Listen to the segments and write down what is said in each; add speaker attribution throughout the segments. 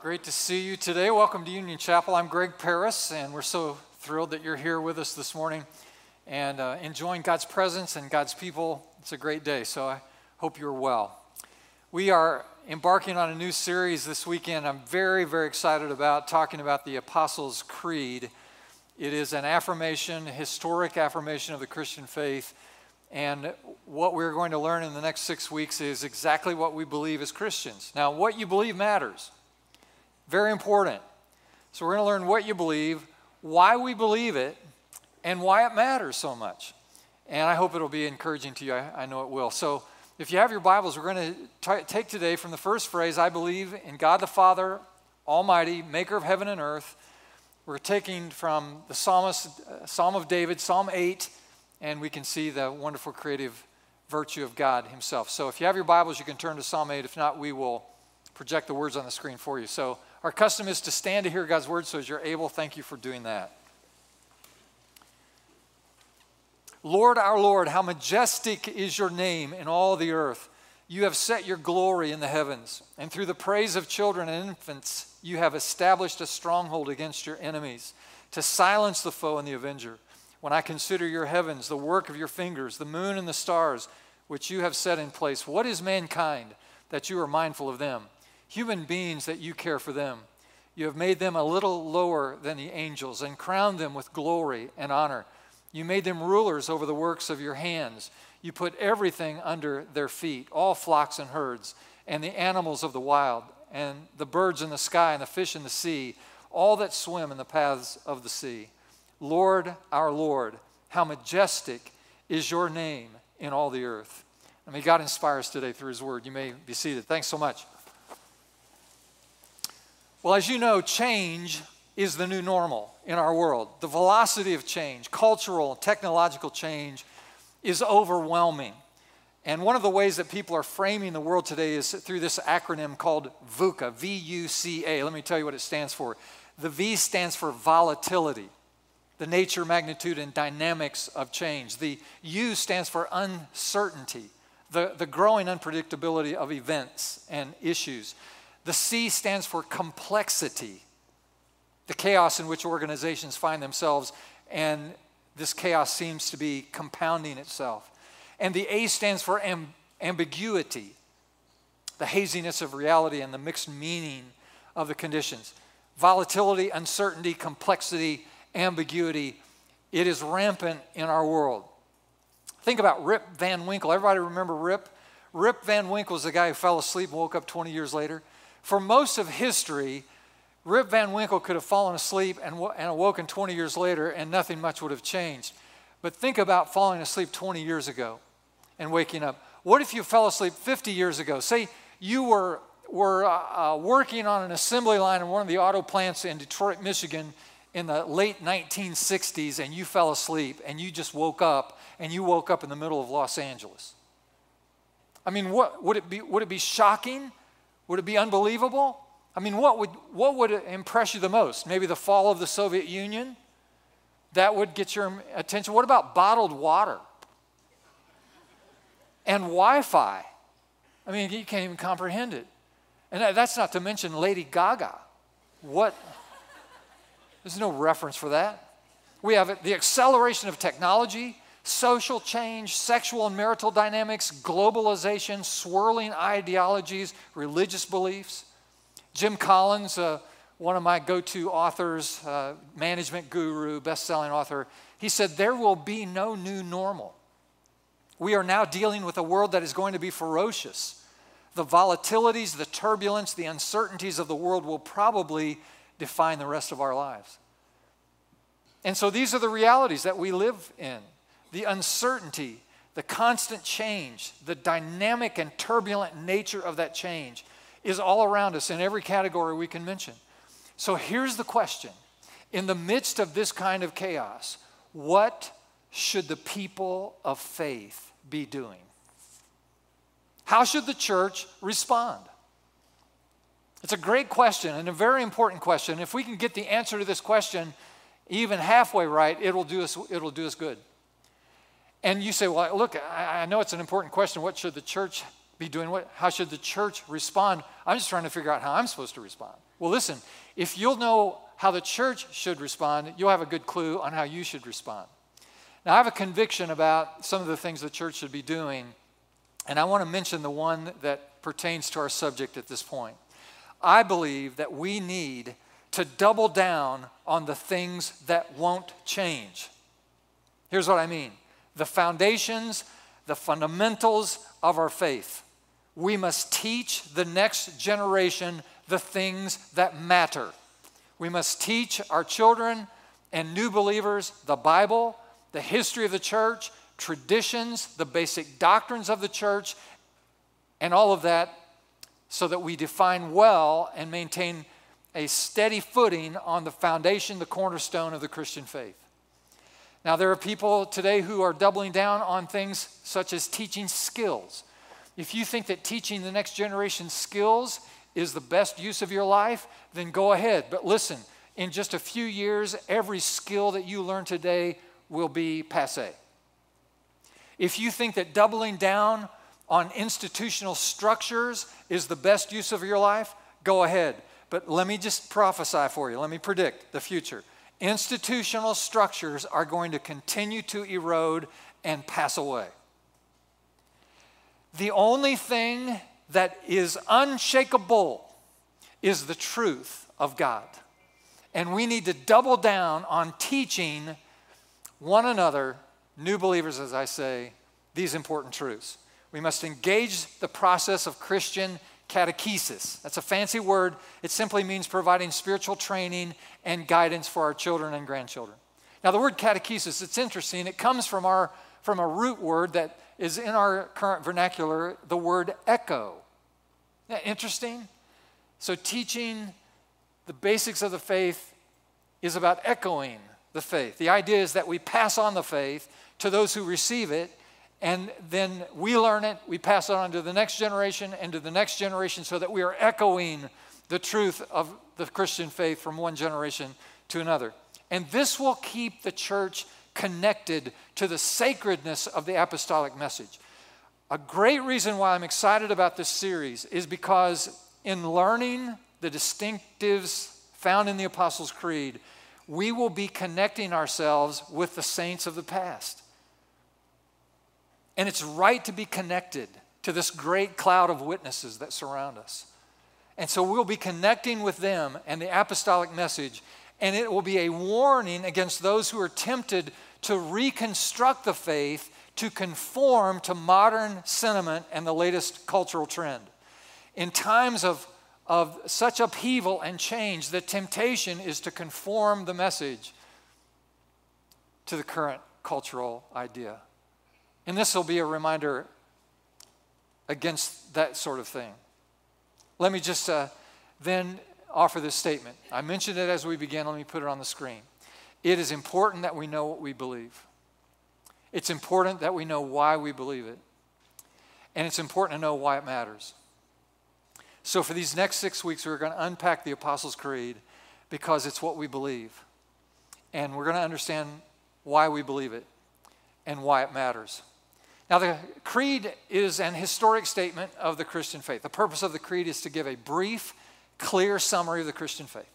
Speaker 1: Great to see you today. Welcome to Union Chapel. I'm Greg Paris, and we're so thrilled that you're here with us this morning and uh, enjoying God's presence and God's people. It's a great day, so I hope you're well. We are embarking on a new series this weekend. I'm very, very excited about talking about the Apostles' Creed. It is an affirmation, historic affirmation of the Christian faith. And what we're going to learn in the next six weeks is exactly what we believe as Christians. Now, what you believe matters. Very important. So, we're going to learn what you believe, why we believe it, and why it matters so much. And I hope it'll be encouraging to you. I, I know it will. So, if you have your Bibles, we're going to take today from the first phrase I believe in God the Father, Almighty, maker of heaven and earth. We're taking from the psalmist, uh, Psalm of David, Psalm 8, and we can see the wonderful creative virtue of God Himself. So, if you have your Bibles, you can turn to Psalm 8. If not, we will project the words on the screen for you. So, our custom is to stand to hear God's word, so as you're able, thank you for doing that. Lord, our Lord, how majestic is your name in all the earth. You have set your glory in the heavens, and through the praise of children and infants, you have established a stronghold against your enemies to silence the foe and the avenger. When I consider your heavens, the work of your fingers, the moon and the stars, which you have set in place, what is mankind that you are mindful of them? Human beings that you care for them. You have made them a little lower than the angels and crowned them with glory and honor. You made them rulers over the works of your hands. You put everything under their feet, all flocks and herds, and the animals of the wild, and the birds in the sky, and the fish in the sea, all that swim in the paths of the sea. Lord, our Lord, how majestic is your name in all the earth. And may God inspire us today through his word. You may be seated. Thanks so much. Well, as you know, change is the new normal in our world. The velocity of change, cultural, technological change, is overwhelming. And one of the ways that people are framing the world today is through this acronym called VUCA, V U C A. Let me tell you what it stands for. The V stands for volatility, the nature, magnitude, and dynamics of change. The U stands for uncertainty, the, the growing unpredictability of events and issues. The C stands for complexity, the chaos in which organizations find themselves, and this chaos seems to be compounding itself. And the A stands for amb- ambiguity, the haziness of reality and the mixed meaning of the conditions. Volatility, uncertainty, complexity, ambiguity, it is rampant in our world. Think about Rip Van Winkle. Everybody remember Rip? Rip Van Winkle was the guy who fell asleep and woke up 20 years later. For most of history, Rip Van Winkle could have fallen asleep and, and awoken 20 years later, and nothing much would have changed. But think about falling asleep 20 years ago and waking up. What if you fell asleep 50 years ago? Say you were, were uh, uh, working on an assembly line in one of the auto plants in Detroit, Michigan in the late 1960s, and you fell asleep and you just woke up and you woke up in the middle of Los Angeles. I mean, what, would, it be, would it be shocking? Would it be unbelievable? I mean, what would, what would impress you the most? Maybe the fall of the Soviet Union? That would get your attention. What about bottled water? And Wi Fi? I mean, you can't even comprehend it. And that's not to mention Lady Gaga. What? There's no reference for that. We have the acceleration of technology, social change, sexual and marital dynamics, globalization, swirling ideologies, religious beliefs. Jim Collins, uh, one of my go to authors, uh, management guru, best selling author, he said, There will be no new normal. We are now dealing with a world that is going to be ferocious. The volatilities, the turbulence, the uncertainties of the world will probably define the rest of our lives. And so these are the realities that we live in the uncertainty, the constant change, the dynamic and turbulent nature of that change is all around us in every category we can mention. So here's the question In the midst of this kind of chaos, what should the people of faith be doing? How should the church respond? It's a great question and a very important question. If we can get the answer to this question even halfway right, it'll do us, it'll do us good. And you say, well, look, I, know it's an important question. What should the church be doing what? How should the church respond? I'm just trying to figure out how I'm supposed to respond. Well, listen, if you'll know how the church should respond, you'll have a good clue on how you should respond. Now, I have a conviction about some of the things the church should be doing, and I want to mention the one that pertains to our subject at this point. I believe that we need to double down on the things that won't change. Here's what I mean the foundations, the fundamentals of our faith. We must teach the next generation the things that matter. We must teach our children and new believers the Bible, the history of the church, traditions, the basic doctrines of the church, and all of that so that we define well and maintain a steady footing on the foundation, the cornerstone of the Christian faith. Now, there are people today who are doubling down on things such as teaching skills. If you think that teaching the next generation skills is the best use of your life, then go ahead. But listen, in just a few years, every skill that you learn today will be passe. If you think that doubling down on institutional structures is the best use of your life, go ahead. But let me just prophesy for you. Let me predict the future. Institutional structures are going to continue to erode and pass away. The only thing that is unshakable is the truth of God. And we need to double down on teaching one another, new believers, as I say, these important truths. We must engage the process of Christian catechesis. That's a fancy word. It simply means providing spiritual training and guidance for our children and grandchildren. Now, the word catechesis, it's interesting. It comes from, our, from a root word that is in our current vernacular, the word echo. Isn't that interesting? So, teaching the basics of the faith is about echoing the faith. The idea is that we pass on the faith to those who receive it and then we learn it, we pass it on to the next generation and to the next generation so that we are echoing the truth of the Christian faith from one generation to another. And this will keep the church connected to the sacredness of the apostolic message. A great reason why I'm excited about this series is because in learning the distinctives found in the Apostles' Creed, we will be connecting ourselves with the saints of the past. And it's right to be connected to this great cloud of witnesses that surround us. And so we'll be connecting with them and the apostolic message, and it will be a warning against those who are tempted to reconstruct the faith to conform to modern sentiment and the latest cultural trend. In times of, of such upheaval and change, the temptation is to conform the message to the current cultural idea. And this will be a reminder against that sort of thing. Let me just uh, then offer this statement. I mentioned it as we began. Let me put it on the screen. It is important that we know what we believe. It's important that we know why we believe it. And it's important to know why it matters. So, for these next six weeks, we're going to unpack the Apostles' Creed because it's what we believe. And we're going to understand why we believe it and why it matters. Now, the creed is an historic statement of the Christian faith. The purpose of the creed is to give a brief, clear summary of the Christian faith.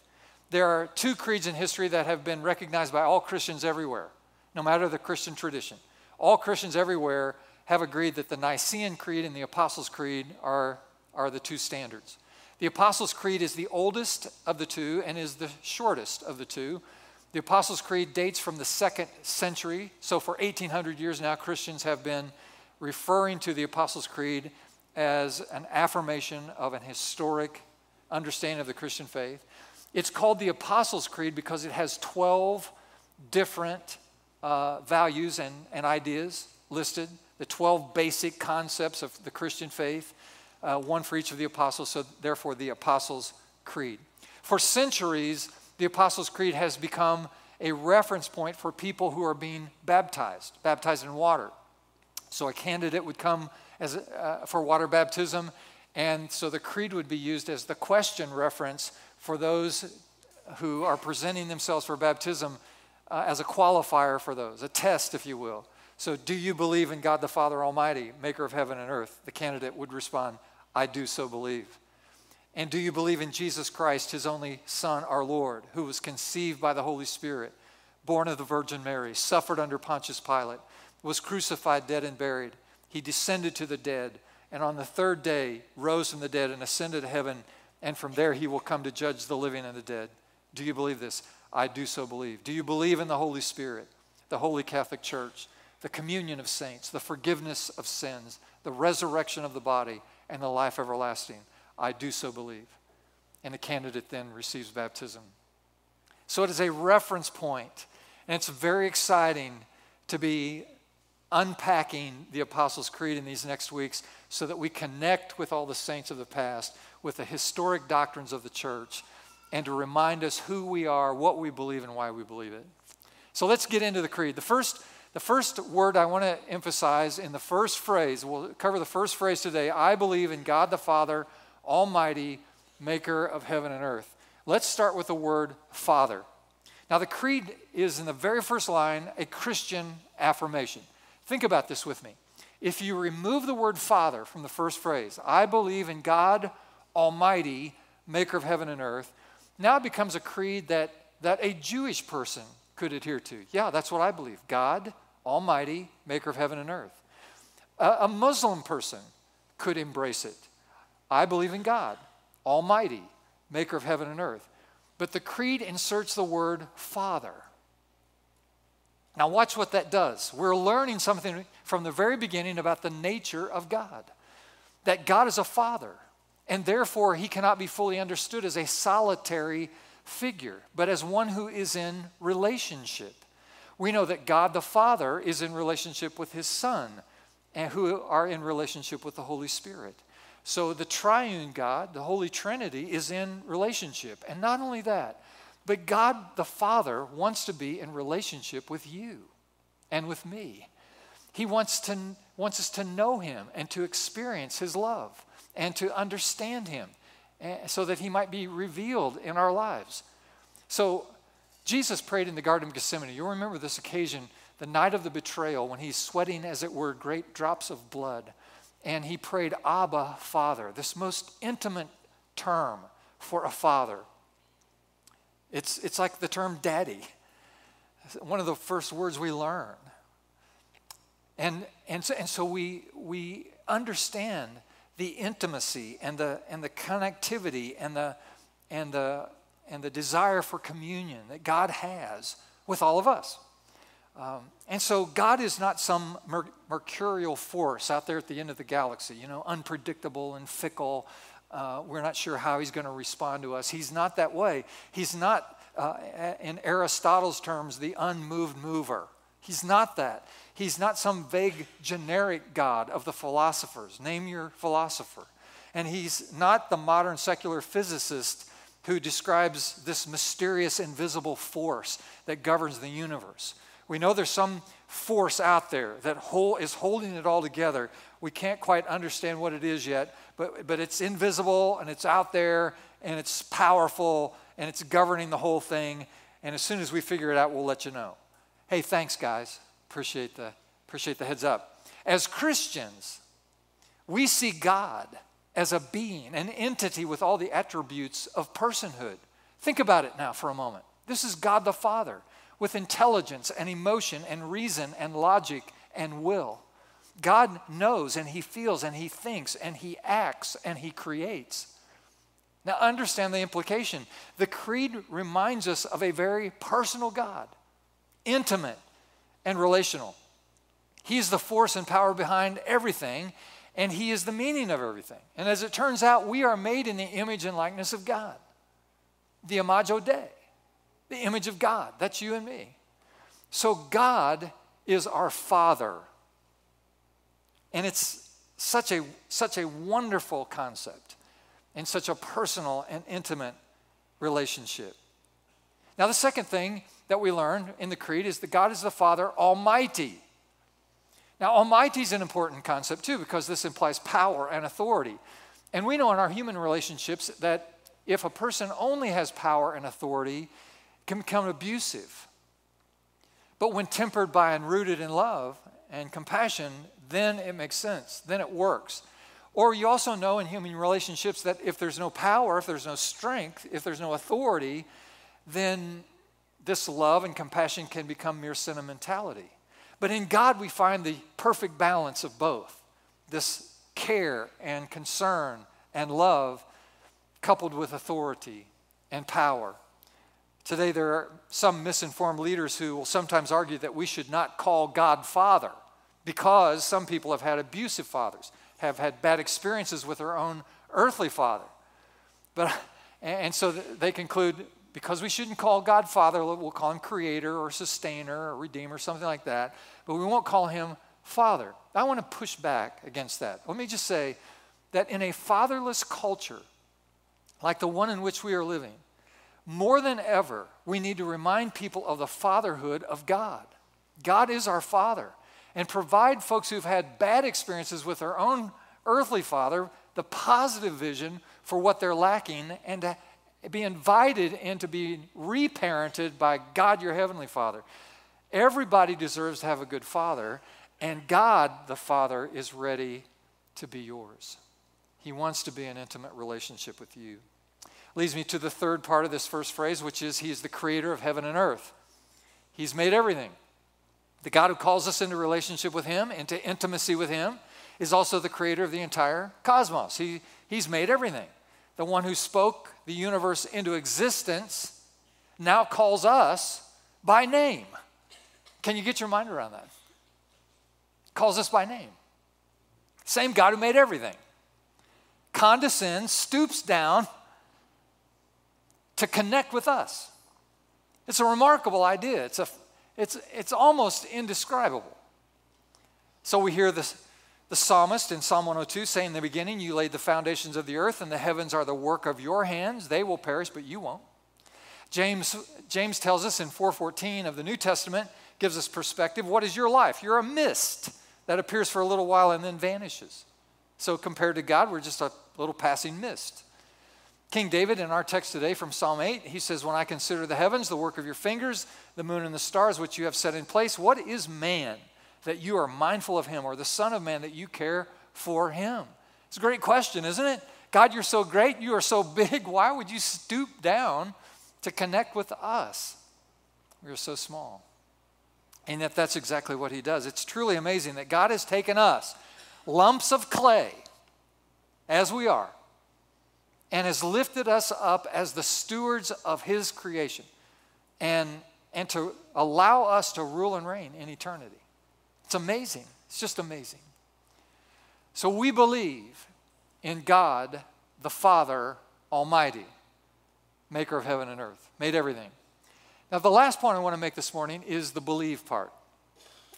Speaker 1: There are two creeds in history that have been recognized by all Christians everywhere, no matter the Christian tradition. All Christians everywhere have agreed that the Nicene Creed and the Apostles' Creed are, are the two standards. The Apostles' Creed is the oldest of the two and is the shortest of the two. The Apostles' Creed dates from the second century, so for 1800 years now, Christians have been referring to the Apostles' Creed as an affirmation of an historic understanding of the Christian faith. It's called the Apostles' Creed because it has 12 different uh, values and, and ideas listed, the 12 basic concepts of the Christian faith, uh, one for each of the apostles, so therefore the Apostles' Creed. For centuries, the Apostles' Creed has become a reference point for people who are being baptized, baptized in water. So a candidate would come as, uh, for water baptism, and so the creed would be used as the question reference for those who are presenting themselves for baptism uh, as a qualifier for those, a test, if you will. So, do you believe in God the Father Almighty, maker of heaven and earth? The candidate would respond, I do so believe. And do you believe in Jesus Christ, his only Son, our Lord, who was conceived by the Holy Spirit, born of the Virgin Mary, suffered under Pontius Pilate, was crucified, dead, and buried? He descended to the dead, and on the third day rose from the dead and ascended to heaven, and from there he will come to judge the living and the dead. Do you believe this? I do so believe. Do you believe in the Holy Spirit, the Holy Catholic Church, the communion of saints, the forgiveness of sins, the resurrection of the body, and the life everlasting? I do so believe. And the candidate then receives baptism. So it is a reference point, and it's very exciting to be unpacking the Apostles' Creed in these next weeks so that we connect with all the saints of the past, with the historic doctrines of the church, and to remind us who we are, what we believe, and why we believe it. So let's get into the creed. The first, the first word I want to emphasize in the first phrase, we'll cover the first phrase today I believe in God the Father, Almighty, maker of heaven and earth. Let's start with the word Father. Now, the creed is in the very first line a Christian affirmation. Think about this with me. If you remove the word Father from the first phrase, I believe in God Almighty, maker of heaven and earth, now it becomes a creed that, that a Jewish person could adhere to. Yeah, that's what I believe. God, Almighty, maker of heaven and earth. A, a Muslim person could embrace it. I believe in God, Almighty, maker of heaven and earth. But the creed inserts the word Father. Now, watch what that does. We're learning something from the very beginning about the nature of God that God is a Father and therefore he cannot be fully understood as a solitary figure, but as one who is in relationship. We know that God the Father is in relationship with his Son, and who are in relationship with the Holy Spirit. So the triune God, the Holy Trinity, is in relationship. And not only that, but God the Father wants to be in relationship with you and with me. He wants, to, wants us to know Him and to experience His love and to understand Him eh, so that He might be revealed in our lives. So, Jesus prayed in the Garden of Gethsemane. You'll remember this occasion, the night of the betrayal, when he's sweating, as it were, great drops of blood. And he prayed, Abba, Father, this most intimate term for a father. It's, it's like the term daddy, one of the first words we learn. And, and, so, and so we, we understand the intimacy and the, and the connectivity and the, and, the, and the desire for communion that God has with all of us. Um, and so God is not some mer- mercurial force out there at the end of the galaxy, you know, unpredictable and fickle. Uh, we're not sure how he's going to respond to us. He's not that way. He's not, uh, in Aristotle's terms, the unmoved mover. He's not that. He's not some vague generic God of the philosophers. Name your philosopher. And he's not the modern secular physicist who describes this mysterious invisible force that governs the universe. We know there's some force out there that whole, is holding it all together. We can't quite understand what it is yet, but, but it's invisible and it's out there and it's powerful and it's governing the whole thing. And as soon as we figure it out, we'll let you know. Hey, thanks, guys. Appreciate the, appreciate the heads up. As Christians, we see God as a being, an entity with all the attributes of personhood. Think about it now for a moment. This is God the Father with intelligence and emotion and reason and logic and will. God knows and He feels and He thinks and He acts and He creates. Now, understand the implication. The Creed reminds us of a very personal God, intimate, and relational. He's the force and power behind everything, and He is the meaning of everything. And as it turns out, we are made in the image and likeness of God, the imago Dei, the image of God. That's you and me. So God is our Father. And it's such a, such a wonderful concept and such a personal and intimate relationship. Now, the second thing that we learn in the Creed is that God is the Father Almighty. Now, Almighty is an important concept too because this implies power and authority. And we know in our human relationships that if a person only has power and authority, it can become abusive. But when tempered by and rooted in love and compassion, then it makes sense. Then it works. Or you also know in human relationships that if there's no power, if there's no strength, if there's no authority, then this love and compassion can become mere sentimentality. But in God, we find the perfect balance of both this care and concern and love coupled with authority and power. Today, there are some misinformed leaders who will sometimes argue that we should not call God Father because some people have had abusive fathers, have had bad experiences with their own earthly father. But, and so they conclude because we shouldn't call God Father, we'll call him Creator or Sustainer or Redeemer, something like that, but we won't call him Father. I want to push back against that. Let me just say that in a fatherless culture, like the one in which we are living, more than ever, we need to remind people of the fatherhood of God. God is our Father. And provide folks who've had bad experiences with their own earthly father the positive vision for what they're lacking and to be invited into being reparented by God, your Heavenly Father. Everybody deserves to have a good father, and God, the Father, is ready to be yours. He wants to be in intimate relationship with you. Leads me to the third part of this first phrase, which is He is the creator of heaven and earth. He's made everything. The God who calls us into relationship with Him, into intimacy with Him, is also the creator of the entire cosmos. He, he's made everything. The one who spoke the universe into existence now calls us by name. Can you get your mind around that? Calls us by name. Same God who made everything. Condescends, stoops down, to connect with us. It's a remarkable idea. It's, a, it's, it's almost indescribable. So we hear this, the psalmist in Psalm 102 saying in the beginning, You laid the foundations of the earth, and the heavens are the work of your hands. They will perish, but you won't. James, James tells us in 414 of the New Testament, gives us perspective. What is your life? You're a mist that appears for a little while and then vanishes. So compared to God, we're just a little passing mist. King David, in our text today from Psalm 8, he says, When I consider the heavens, the work of your fingers, the moon and the stars which you have set in place, what is man that you are mindful of him, or the Son of Man that you care for him? It's a great question, isn't it? God, you're so great, you are so big, why would you stoop down to connect with us? We are so small. And yet, that's exactly what he does. It's truly amazing that God has taken us, lumps of clay, as we are, and has lifted us up as the stewards of his creation and, and to allow us to rule and reign in eternity. It's amazing. It's just amazing. So we believe in God, the Father Almighty, maker of heaven and earth, made everything. Now, the last point I want to make this morning is the believe part.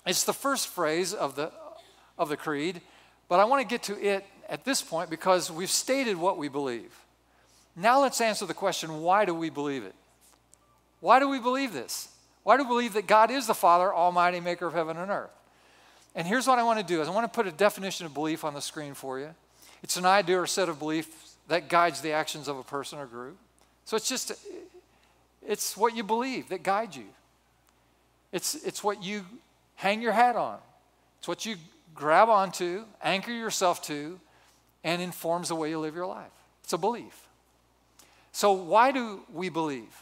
Speaker 1: It's the first phrase of the, of the creed, but I want to get to it at this point because we've stated what we believe. Now let's answer the question why do we believe it? Why do we believe this? Why do we believe that God is the Father, Almighty, Maker of heaven and earth? And here's what I want to do is I want to put a definition of belief on the screen for you. It's an idea or set of beliefs that guides the actions of a person or group. So it's just it's what you believe that guides you. It's it's what you hang your hat on. It's what you grab onto, anchor yourself to, and informs the way you live your life. It's a belief. So, why do we believe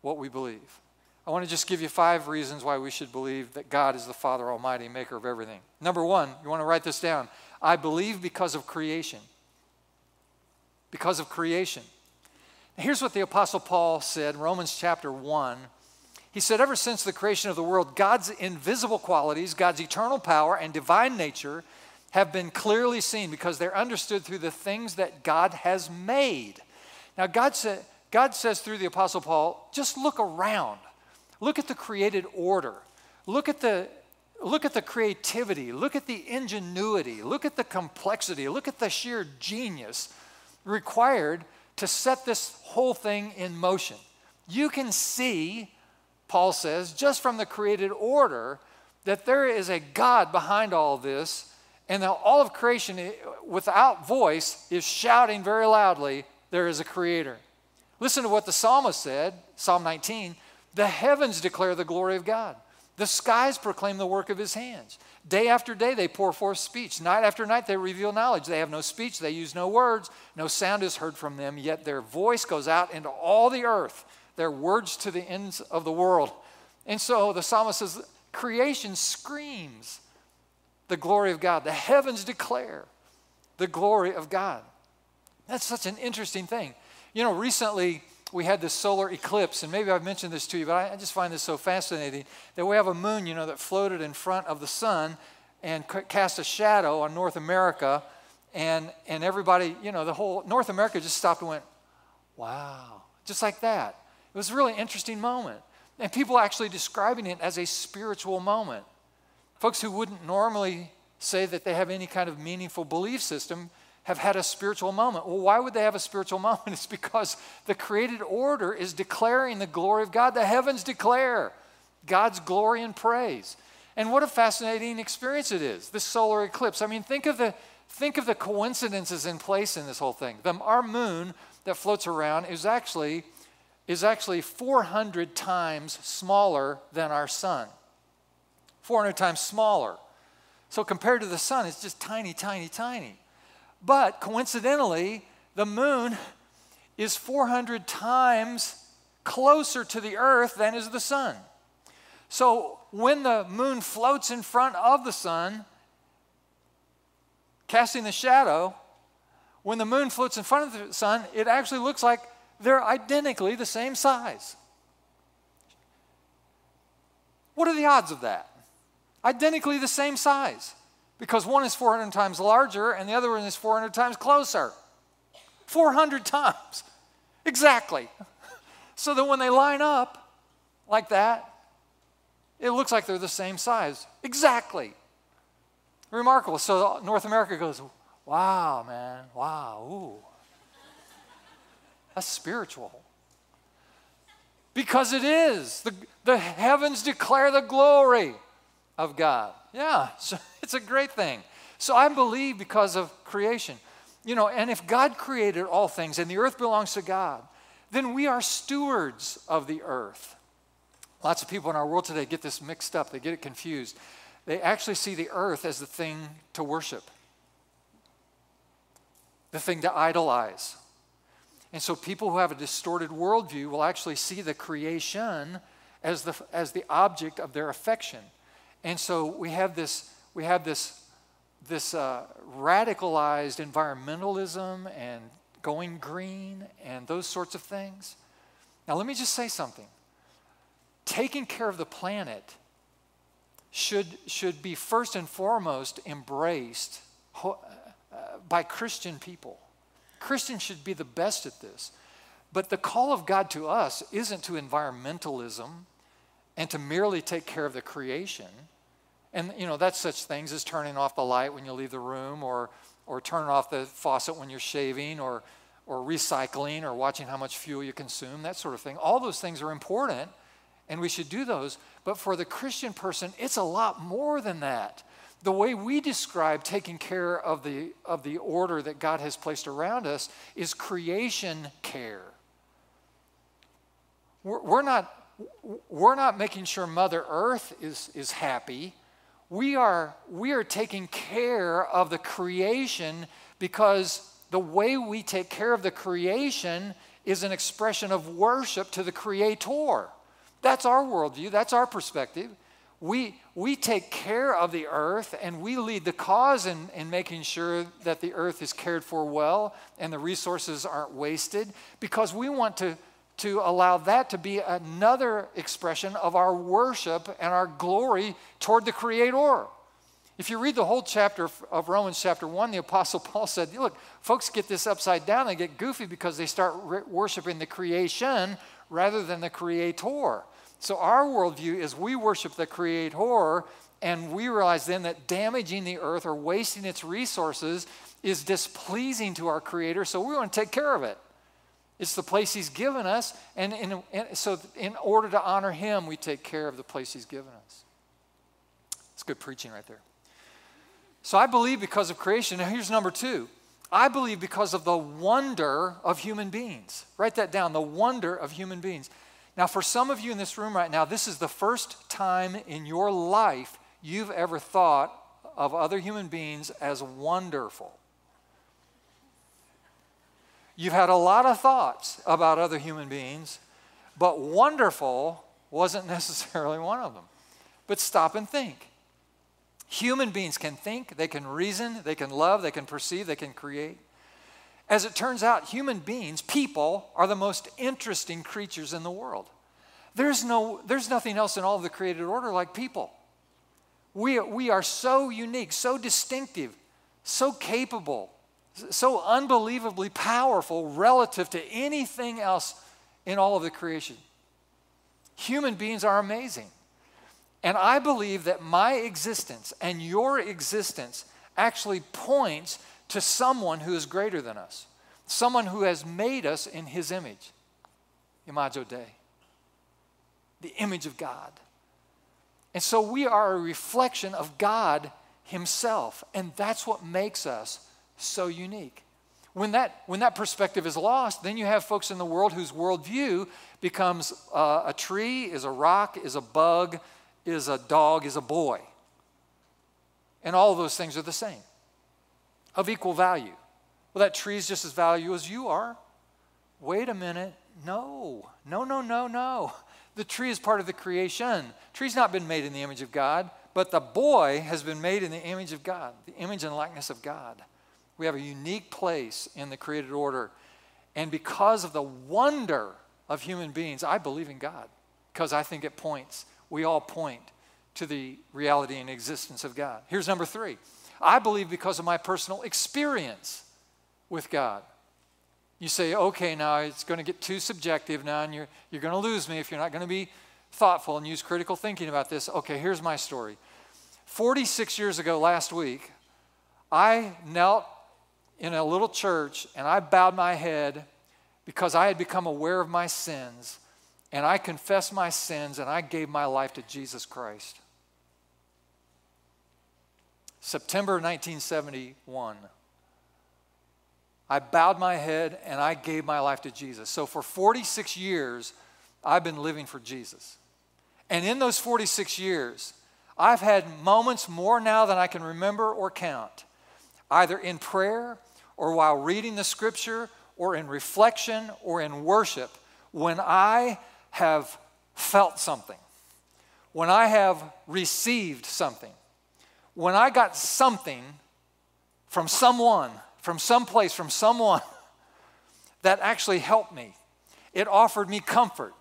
Speaker 1: what we believe? I want to just give you five reasons why we should believe that God is the Father Almighty, maker of everything. Number one, you want to write this down. I believe because of creation. Because of creation. Here's what the Apostle Paul said in Romans chapter 1. He said, Ever since the creation of the world, God's invisible qualities, God's eternal power, and divine nature have been clearly seen because they're understood through the things that God has made now, God, sa- God says through the Apostle Paul, just look around. Look at the created order. Look at the, look at the creativity. Look at the ingenuity. Look at the complexity. Look at the sheer genius required to set this whole thing in motion. You can see, Paul says, just from the created order, that there is a God behind all this, and all of creation, eh, without voice, is shouting very loudly, there is a creator. Listen to what the psalmist said, Psalm 19 the heavens declare the glory of God, The skies proclaim the work of his hands. Day after day they pour forth speech. Night after night they reveal knowledge. They have no speech, they use no words. No sound is heard from them, yet their voice goes out into all the earth, their words to the ends of the world. And so the psalmist says, creation screams the glory of God. The heavens declare the glory of God. That's such an interesting thing. You know, recently we had this solar eclipse, and maybe I've mentioned this to you, but I, just find this so fascinating that we have a moon, you know, that floated in front of the sun and cast a shadow on North America. And, and everybody, you know, the whole North America just stopped and went, wow, just like that. It was a really interesting moment. And people actually describing it as a spiritual moment. Folks who wouldn't normally say that they have any kind of meaningful belief system have had a spiritual moment. Well, why would they have a spiritual moment? It's because the created order is declaring the glory of God. The heavens declare God's glory and praise. And what a fascinating experience it is, this solar eclipse. I mean, think of the, think of the coincidences in place in this whole thing. The, our moon that floats around is actually, is actually 400 times smaller than our sun. 400 times smaller. So compared to the sun, it's just tiny, tiny, tiny. But coincidentally, the moon is 400 times closer to the earth than is the sun. So when the moon floats in front of the sun, casting the shadow, when the moon floats in front of the sun, it actually looks like they're identically the same size. What are the odds of that? Identically the same size because one is 400 times larger and the other one is 400 times closer. 400 times. Exactly. So that when they line up like that, it looks like they're the same size. Exactly. Remarkable. So North America goes, wow, man, wow, ooh. That's spiritual. Because it is. The, the heavens declare the glory of God. Yeah, so it's a great thing. So I believe because of creation. You know, and if God created all things and the earth belongs to God, then we are stewards of the earth. Lots of people in our world today get this mixed up, they get it confused. They actually see the earth as the thing to worship, the thing to idolize. And so people who have a distorted worldview will actually see the creation as the, as the object of their affection. And so we have this, we have this, this uh, radicalized environmentalism and going green and those sorts of things. Now, let me just say something. Taking care of the planet should, should be first and foremost embraced uh, by Christian people. Christians should be the best at this. But the call of God to us isn't to environmentalism and to merely take care of the creation. And you know, that's such things as turning off the light when you leave the room or or turning off the faucet when you're shaving or or recycling or watching how much fuel you consume, that sort of thing. All those things are important and we should do those. But for the Christian person, it's a lot more than that. The way we describe taking care of the, of the order that God has placed around us is creation care. We're, we're not, we're not making sure Mother Earth is, is happy we are, we are taking care of the creation because the way we take care of the creation is an expression of worship to the Creator. That's our worldview, that's our perspective. We, we take care of the earth and we lead the cause in, in making sure that the earth is cared for well and the resources aren't wasted because we want to to allow that to be another expression of our worship and our glory toward the Creator. If you read the whole chapter of Romans, chapter 1, the Apostle Paul said, Look, folks get this upside down. They get goofy because they start worshiping the creation rather than the Creator. So, our worldview is we worship the Creator, and we realize then that damaging the earth or wasting its resources is displeasing to our Creator, so we want to take care of it. It's the place He's given us. And, and so, in order to honor Him, we take care of the place He's given us. It's good preaching right there. So, I believe because of creation. Now, here's number two I believe because of the wonder of human beings. Write that down the wonder of human beings. Now, for some of you in this room right now, this is the first time in your life you've ever thought of other human beings as wonderful. You've had a lot of thoughts about other human beings, but wonderful wasn't necessarily one of them. But stop and think. Human beings can think, they can reason, they can love, they can perceive, they can create. As it turns out, human beings, people, are the most interesting creatures in the world. There's, no, there's nothing else in all of the created order like people. We, we are so unique, so distinctive, so capable, so unbelievably powerful relative to anything else in all of the creation. Human beings are amazing. And I believe that my existence and your existence actually points to someone who is greater than us, someone who has made us in his image. Imago Dei, the image of God. And so we are a reflection of God Himself, and that's what makes us so unique. When that, when that perspective is lost, then you have folks in the world whose worldview becomes uh, a tree, is a rock, is a bug, is a dog, is a boy. And all those things are the same, of equal value. Well, that tree is just as valuable as you are. Wait a minute. No, no, no, no, no. The tree is part of the creation. tree's not been made in the image of God, but the boy has been made in the image of God, the image and likeness of God. We have a unique place in the created order. And because of the wonder of human beings, I believe in God because I think it points we all point to the reality and existence of God. Here's number three I believe because of my personal experience with God. You say, okay, now it's going to get too subjective now, and you're, you're going to lose me if you're not going to be thoughtful and use critical thinking about this. Okay, here's my story. 46 years ago, last week, I knelt in a little church and I bowed my head because I had become aware of my sins and I confessed my sins and I gave my life to Jesus Christ. September 1971. I bowed my head and I gave my life to Jesus. So for 46 years, I've been living for Jesus. And in those 46 years, I've had moments more now than I can remember or count, either in prayer or while reading the scripture or in reflection or in worship, when I have felt something, when I have received something, when I got something from someone, from someplace, from someone that actually helped me, it offered me comfort.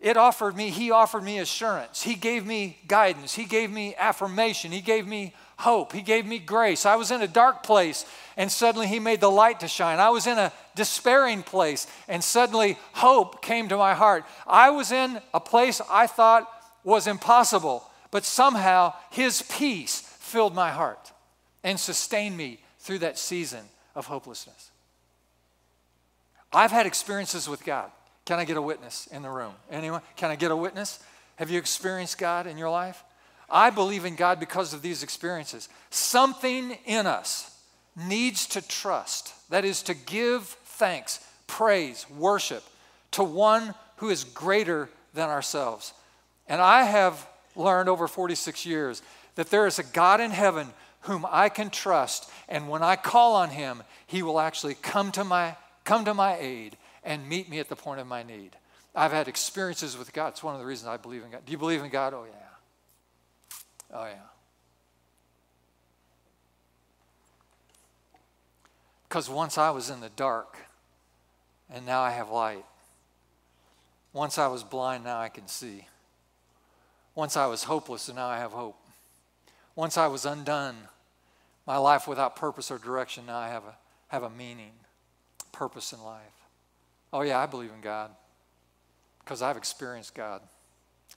Speaker 1: It offered me, he offered me assurance. He gave me guidance. He gave me affirmation. He gave me hope. He gave me grace. I was in a dark place and suddenly He made the light to shine. I was in a despairing place and suddenly hope came to my heart. I was in a place I thought was impossible, but somehow His peace filled my heart and sustained me through that season of hopelessness. I've had experiences with God. Can I get a witness in the room? Anyone? Can I get a witness? Have you experienced God in your life? I believe in God because of these experiences. Something in us needs to trust, that is, to give thanks, praise, worship to one who is greater than ourselves. And I have learned over 46 years that there is a God in heaven whom I can trust, and when I call on him, he will actually come to my, come to my aid and meet me at the point of my need. I've had experiences with God. It's one of the reasons I believe in God. Do you believe in God? Oh, yeah. Oh, yeah. Because once I was in the dark, and now I have light. Once I was blind, now I can see. Once I was hopeless, and now I have hope. Once I was undone, my life without purpose or direction, now I have a, have a meaning, purpose in life. Oh, yeah, I believe in God because I've experienced God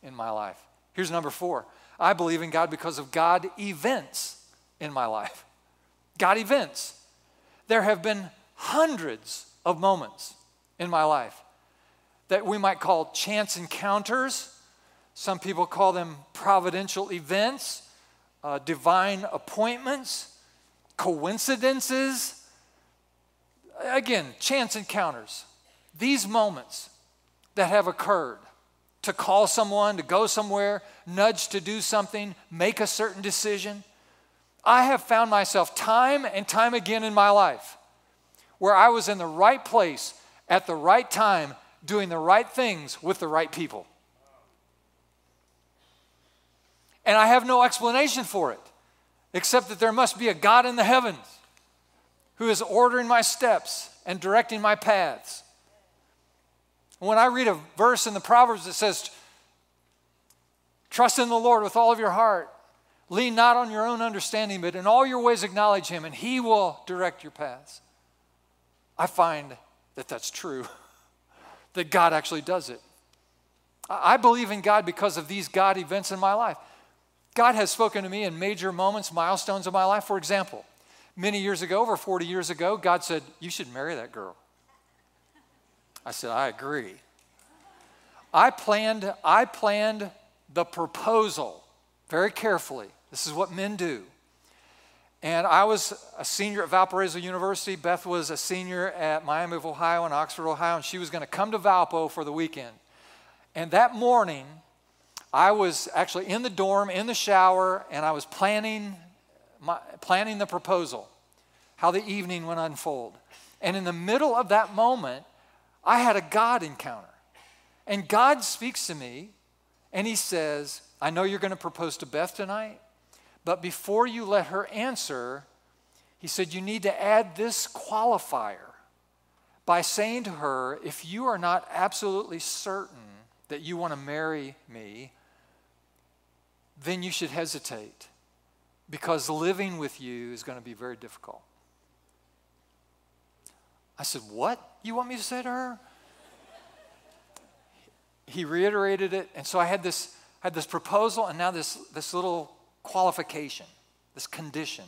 Speaker 1: in my life. Here's number four I believe in God because of God events in my life. God events. There have been hundreds of moments in my life that we might call chance encounters. Some people call them providential events, uh, divine appointments, coincidences. Again, chance encounters. These moments that have occurred to call someone, to go somewhere, nudge to do something, make a certain decision. I have found myself time and time again in my life where I was in the right place at the right time, doing the right things with the right people. And I have no explanation for it, except that there must be a God in the heavens who is ordering my steps and directing my paths. When I read a verse in the Proverbs that says, Trust in the Lord with all of your heart, lean not on your own understanding, but in all your ways acknowledge Him, and He will direct your paths. I find that that's true, that God actually does it. I believe in God because of these God events in my life. God has spoken to me in major moments, milestones of my life. For example, many years ago, over 40 years ago, God said, You should marry that girl. I said, I agree. I planned, I planned the proposal very carefully. This is what men do. And I was a senior at Valparaiso University. Beth was a senior at Miami of Ohio and Oxford, Ohio, and she was going to come to Valpo for the weekend. And that morning, I was actually in the dorm, in the shower, and I was planning, my, planning the proposal, how the evening would unfold. And in the middle of that moment, I had a God encounter. And God speaks to me, and He says, I know you're going to propose to Beth tonight, but before you let her answer, He said, you need to add this qualifier by saying to her, if you are not absolutely certain that you want to marry me, then you should hesitate because living with you is going to be very difficult. I said, What you want me to say to her? He reiterated it, and so I had this, had this proposal and now this, this little qualification, this condition.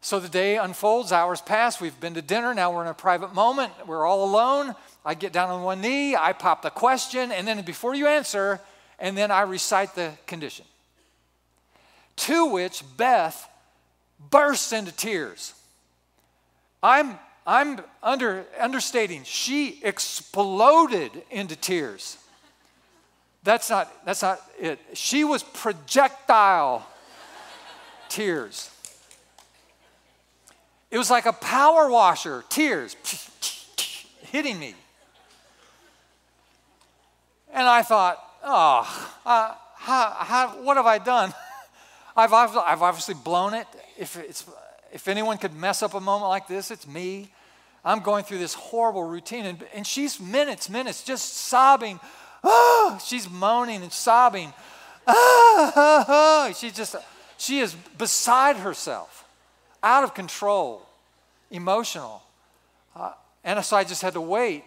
Speaker 1: So the day unfolds, hours pass, we've been to dinner, now we're in a private moment, we're all alone. I get down on one knee, I pop the question, and then before you answer, and then I recite the condition. To which Beth bursts into tears. I'm, I'm under, understating. She exploded into tears. That's not, that's not it. She was projectile tears. It was like a power washer, tears hitting me. And I thought, oh, uh, how, how, what have I done? I've, I've obviously blown it. If, it's, if anyone could mess up a moment like this, it's me. I'm going through this horrible routine, and, and she's minutes, minutes, just sobbing. Oh, she's moaning and sobbing. Oh, oh, oh. Just, she is beside herself, out of control, emotional. Uh, and so I just had to wait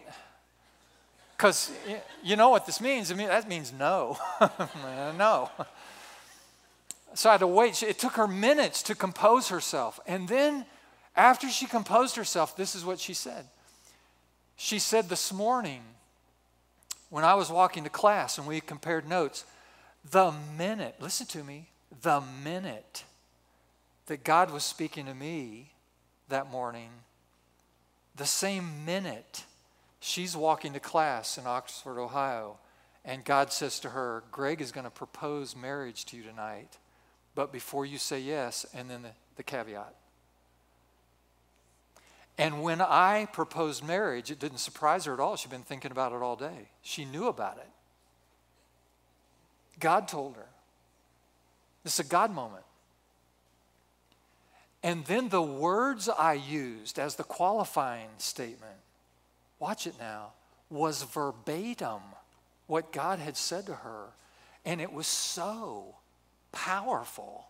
Speaker 1: because you know what this means? I mean, that means no. no. So I had to wait. It took her minutes to compose herself. And then, after she composed herself, this is what she said. She said, This morning, when I was walking to class and we compared notes, the minute, listen to me, the minute that God was speaking to me that morning, the same minute She's walking to class in Oxford, Ohio, and God says to her, Greg is going to propose marriage to you tonight, but before you say yes, and then the, the caveat. And when I proposed marriage, it didn't surprise her at all. She'd been thinking about it all day. She knew about it. God told her. This is a God moment. And then the words I used as the qualifying statement watch it now, was verbatim what God had said to her. And it was so powerful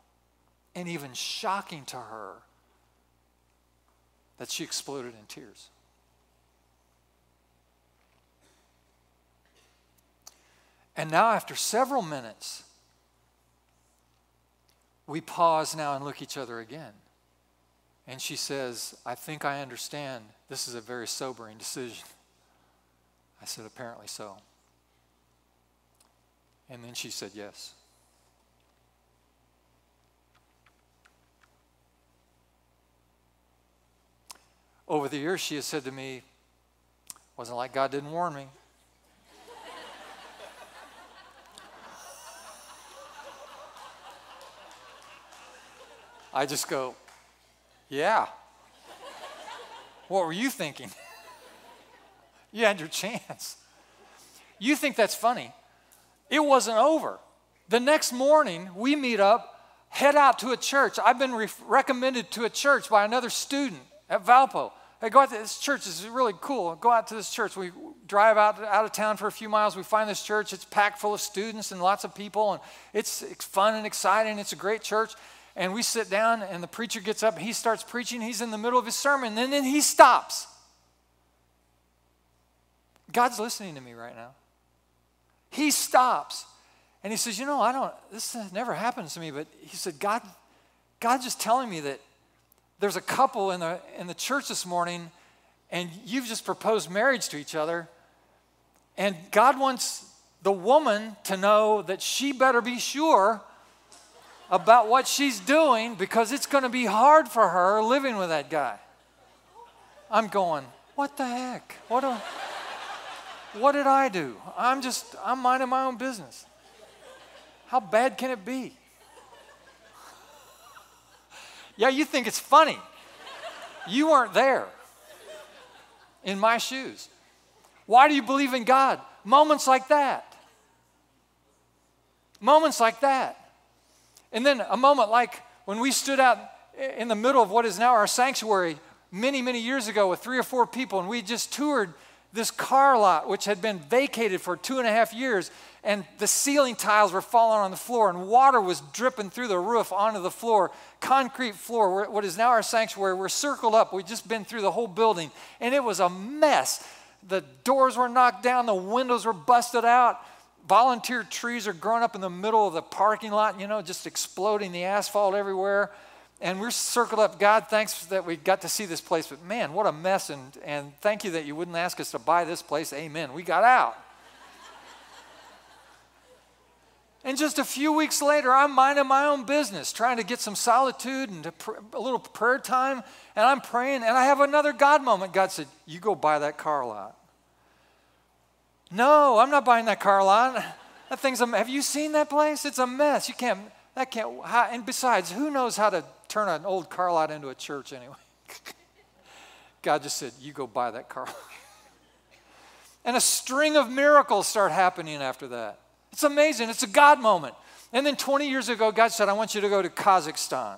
Speaker 1: and even shocking to her that she exploded in tears. And now, after several minutes, we pause now and look each other again. And she says, I think I understand. This is a very sobering decision. I said, Apparently so. And then she said, Yes. Over the years, she has said to me, Wasn't like God didn't warn me. I just go, yeah. What were you thinking? you had your chance. You think that's funny. It wasn't over. The next morning, we meet up, head out to a church. I've been re- recommended to a church by another student at Valpo. Hey, go out to this church. This is really cool. Go out to this church. We drive out, out of town for a few miles. We find this church. It's packed full of students and lots of people, and it's, it's fun and exciting. It's a great church. And we sit down, and the preacher gets up. He starts preaching. He's in the middle of his sermon, and then he stops. God's listening to me right now. He stops and he says, You know, I don't, this never happens to me, but he said, God, God's just telling me that there's a couple in the, in the church this morning and you've just proposed marriage to each other. And God wants the woman to know that she better be sure about what she's doing because it's going to be hard for her living with that guy. I'm going, what the heck? What, do, what did I do? I'm just, I'm minding my own business. How bad can it be? Yeah, you think it's funny. You weren't there in my shoes. Why do you believe in God? Moments like that. Moments like that. And then a moment like when we stood out in the middle of what is now our sanctuary many, many years ago with three or four people, and we just toured this car lot, which had been vacated for two and a half years, and the ceiling tiles were falling on the floor, and water was dripping through the roof onto the floor. Concrete floor, what is now our sanctuary, we're circled up. We'd just been through the whole building, and it was a mess. The doors were knocked down, the windows were busted out. Volunteer trees are growing up in the middle of the parking lot, you know, just exploding the asphalt everywhere and we're circled up. God, thanks that we got to see this place, but man, what a mess. And, and thank you that you wouldn't ask us to buy this place. Amen. We got out. and just a few weeks later, I'm minding my own business, trying to get some solitude and a little prayer time. And I'm praying, and I have another God moment. God said, You go buy that car lot. No, I'm not buying that car lot. That thing's a, have you seen that place? It's a mess. You can't, that can't, how, and besides, who knows how to turn an old car lot into a church anyway. God just said, You go buy that car. and a string of miracles start happening after that. It's amazing. It's a God moment. And then 20 years ago, God said, I want you to go to Kazakhstan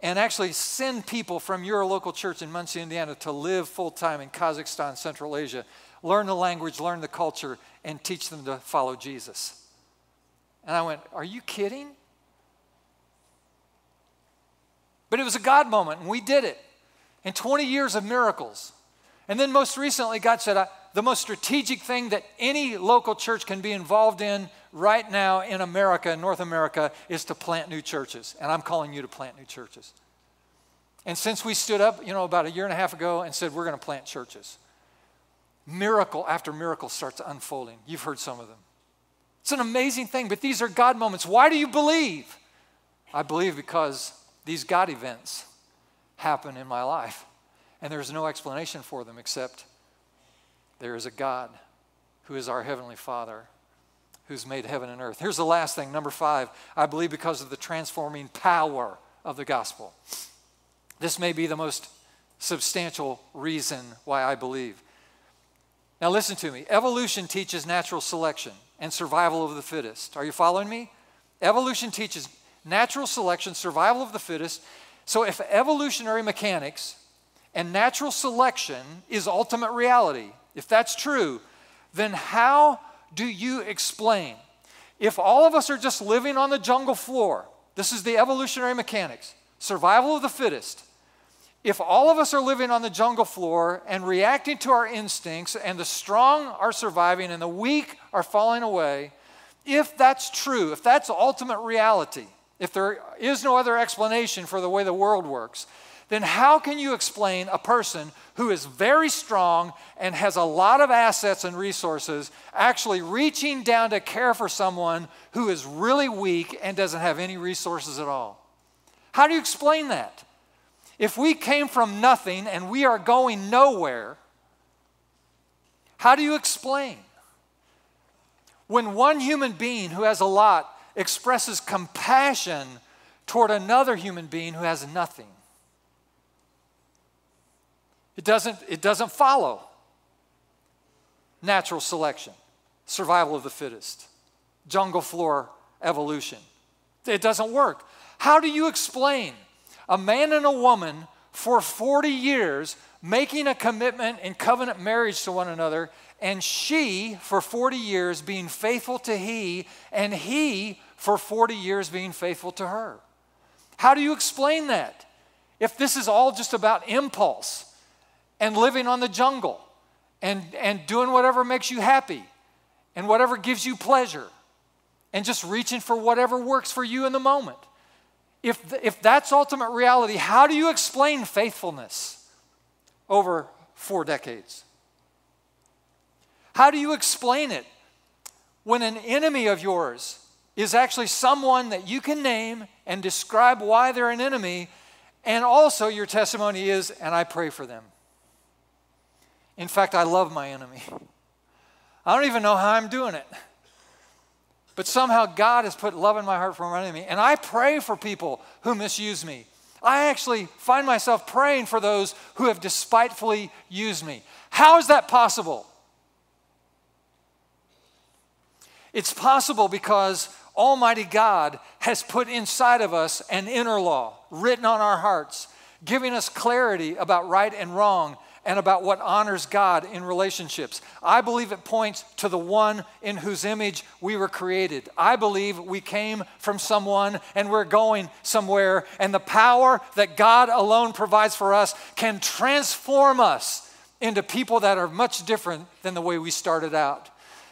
Speaker 1: and actually send people from your local church in Muncie, Indiana to live full time in Kazakhstan, Central Asia, learn the language, learn the culture, and teach them to follow Jesus. And I went, Are you kidding? But it was a God moment, and we did it. And 20 years of miracles. And then most recently, God said, the most strategic thing that any local church can be involved in right now in America, North America, is to plant new churches. And I'm calling you to plant new churches. And since we stood up, you know, about a year and a half ago and said, we're going to plant churches, miracle after miracle starts unfolding. You've heard some of them. It's an amazing thing, but these are God moments. Why do you believe? I believe because these God events happen in my life, and there's no explanation for them except there is a God who is our Heavenly Father who's made heaven and earth. Here's the last thing, number five. I believe because of the transforming power of the gospel. This may be the most substantial reason why I believe. Now, listen to me. Evolution teaches natural selection and survival of the fittest. Are you following me? Evolution teaches natural selection, survival of the fittest. So if evolutionary mechanics and natural selection is ultimate reality, if that's true, then how do you explain if all of us are just living on the jungle floor? This is the evolutionary mechanics, survival of the fittest. If all of us are living on the jungle floor and reacting to our instincts, and the strong are surviving and the weak are falling away, if that's true, if that's ultimate reality, if there is no other explanation for the way the world works, then how can you explain a person who is very strong and has a lot of assets and resources actually reaching down to care for someone who is really weak and doesn't have any resources at all? How do you explain that? If we came from nothing and we are going nowhere, How do you explain when one human being who has a lot expresses compassion toward another human being who has nothing? It doesn't, it doesn't follow natural selection, survival of the fittest, jungle floor evolution. It doesn't work. How do you explain a man and a woman for 40 years making a commitment in covenant marriage to one another, and she for 40 years being faithful to he, and he for 40 years being faithful to her? How do you explain that? If this is all just about impulse and living on the jungle and, and doing whatever makes you happy and whatever gives you pleasure and just reaching for whatever works for you in the moment. If, if that's ultimate reality, how do you explain faithfulness over four decades? How do you explain it when an enemy of yours is actually someone that you can name and describe why they're an enemy, and also your testimony is, and I pray for them? In fact, I love my enemy. I don't even know how I'm doing it. But somehow God has put love in my heart for my enemy. And I pray for people who misuse me. I actually find myself praying for those who have despitefully used me. How is that possible? It's possible because Almighty God has put inside of us an inner law written on our hearts, giving us clarity about right and wrong and about what honors God in relationships. I believe it points to the one in whose image we were created. I believe we came from someone and we're going somewhere, and the power that God alone provides for us can transform us into people that are much different than the way we started out.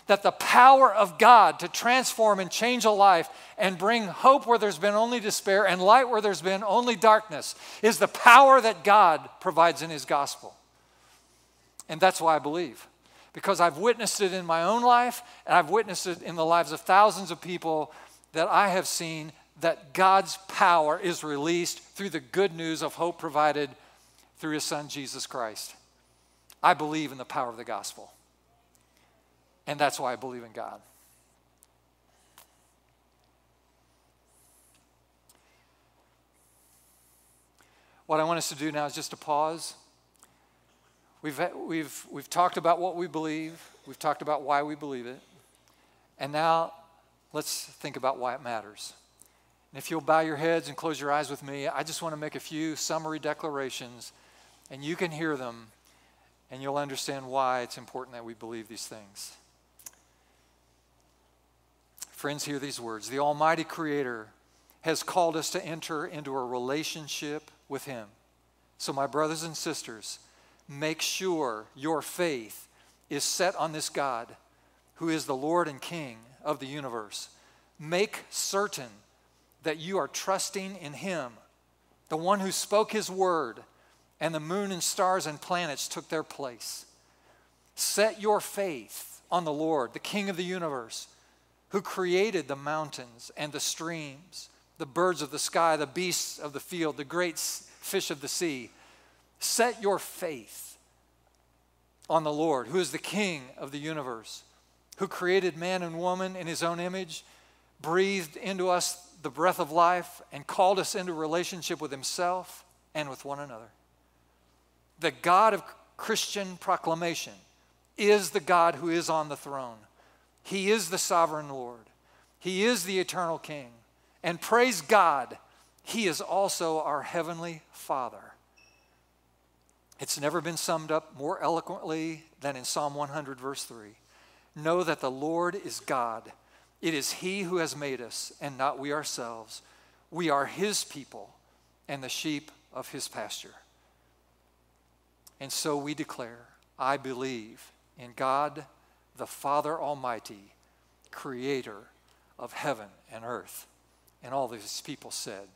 Speaker 1: That the power of God to transform and change a life and bring hope where there's been only despair and light where there's been only darkness is the power that God provides in His gospel. And that's why I believe. Because I've witnessed it in my own life, and I've witnessed it in the lives of thousands of people that I have seen that God's power is released through the good news of hope provided through His Son, Jesus Christ. I believe in the power of the gospel. And that's why I believe in God. What I want us to do now is just to pause We've, we've, we've talked about what we believe, we've talked about why we believe it, and now let's think about why it matters. And if you'll bow your heads and close your eyes with me, I just want to make a few summary declarations, and you can hear them, and you'll understand why it's important that we believe these things. Friends, hear these words The Almighty Creator has called us to enter into a relationship with Him. So, my brothers and sisters, make sure your faith is set on this God who is the Lord and King of the universe. Make certain that you are trusting in Him, the one who spoke His word, and the moon and stars and planets took their place. Set your faith on the Lord, the King of the universe, who created the mountains and the streams, the birds of the sky, the beasts of the field, the great fish of the sea Set your faith on the Lord, who is the King of the universe, who created man and woman in his own image, breathed into us the breath of life, and called us into relationship with himself and with one another. The God of Christian proclamation is the God who is on the throne. He is the sovereign Lord. He is the eternal King. And praise God, He is also our heavenly Father. It's never been summed up more eloquently than in Psalm 100, verse 3. Know that the Lord is God. It is He who has made us, and not we ourselves. We are His people and the sheep of His pasture. And so we declare I believe in God, the Father Almighty, creator of heaven and earth. And all these people said,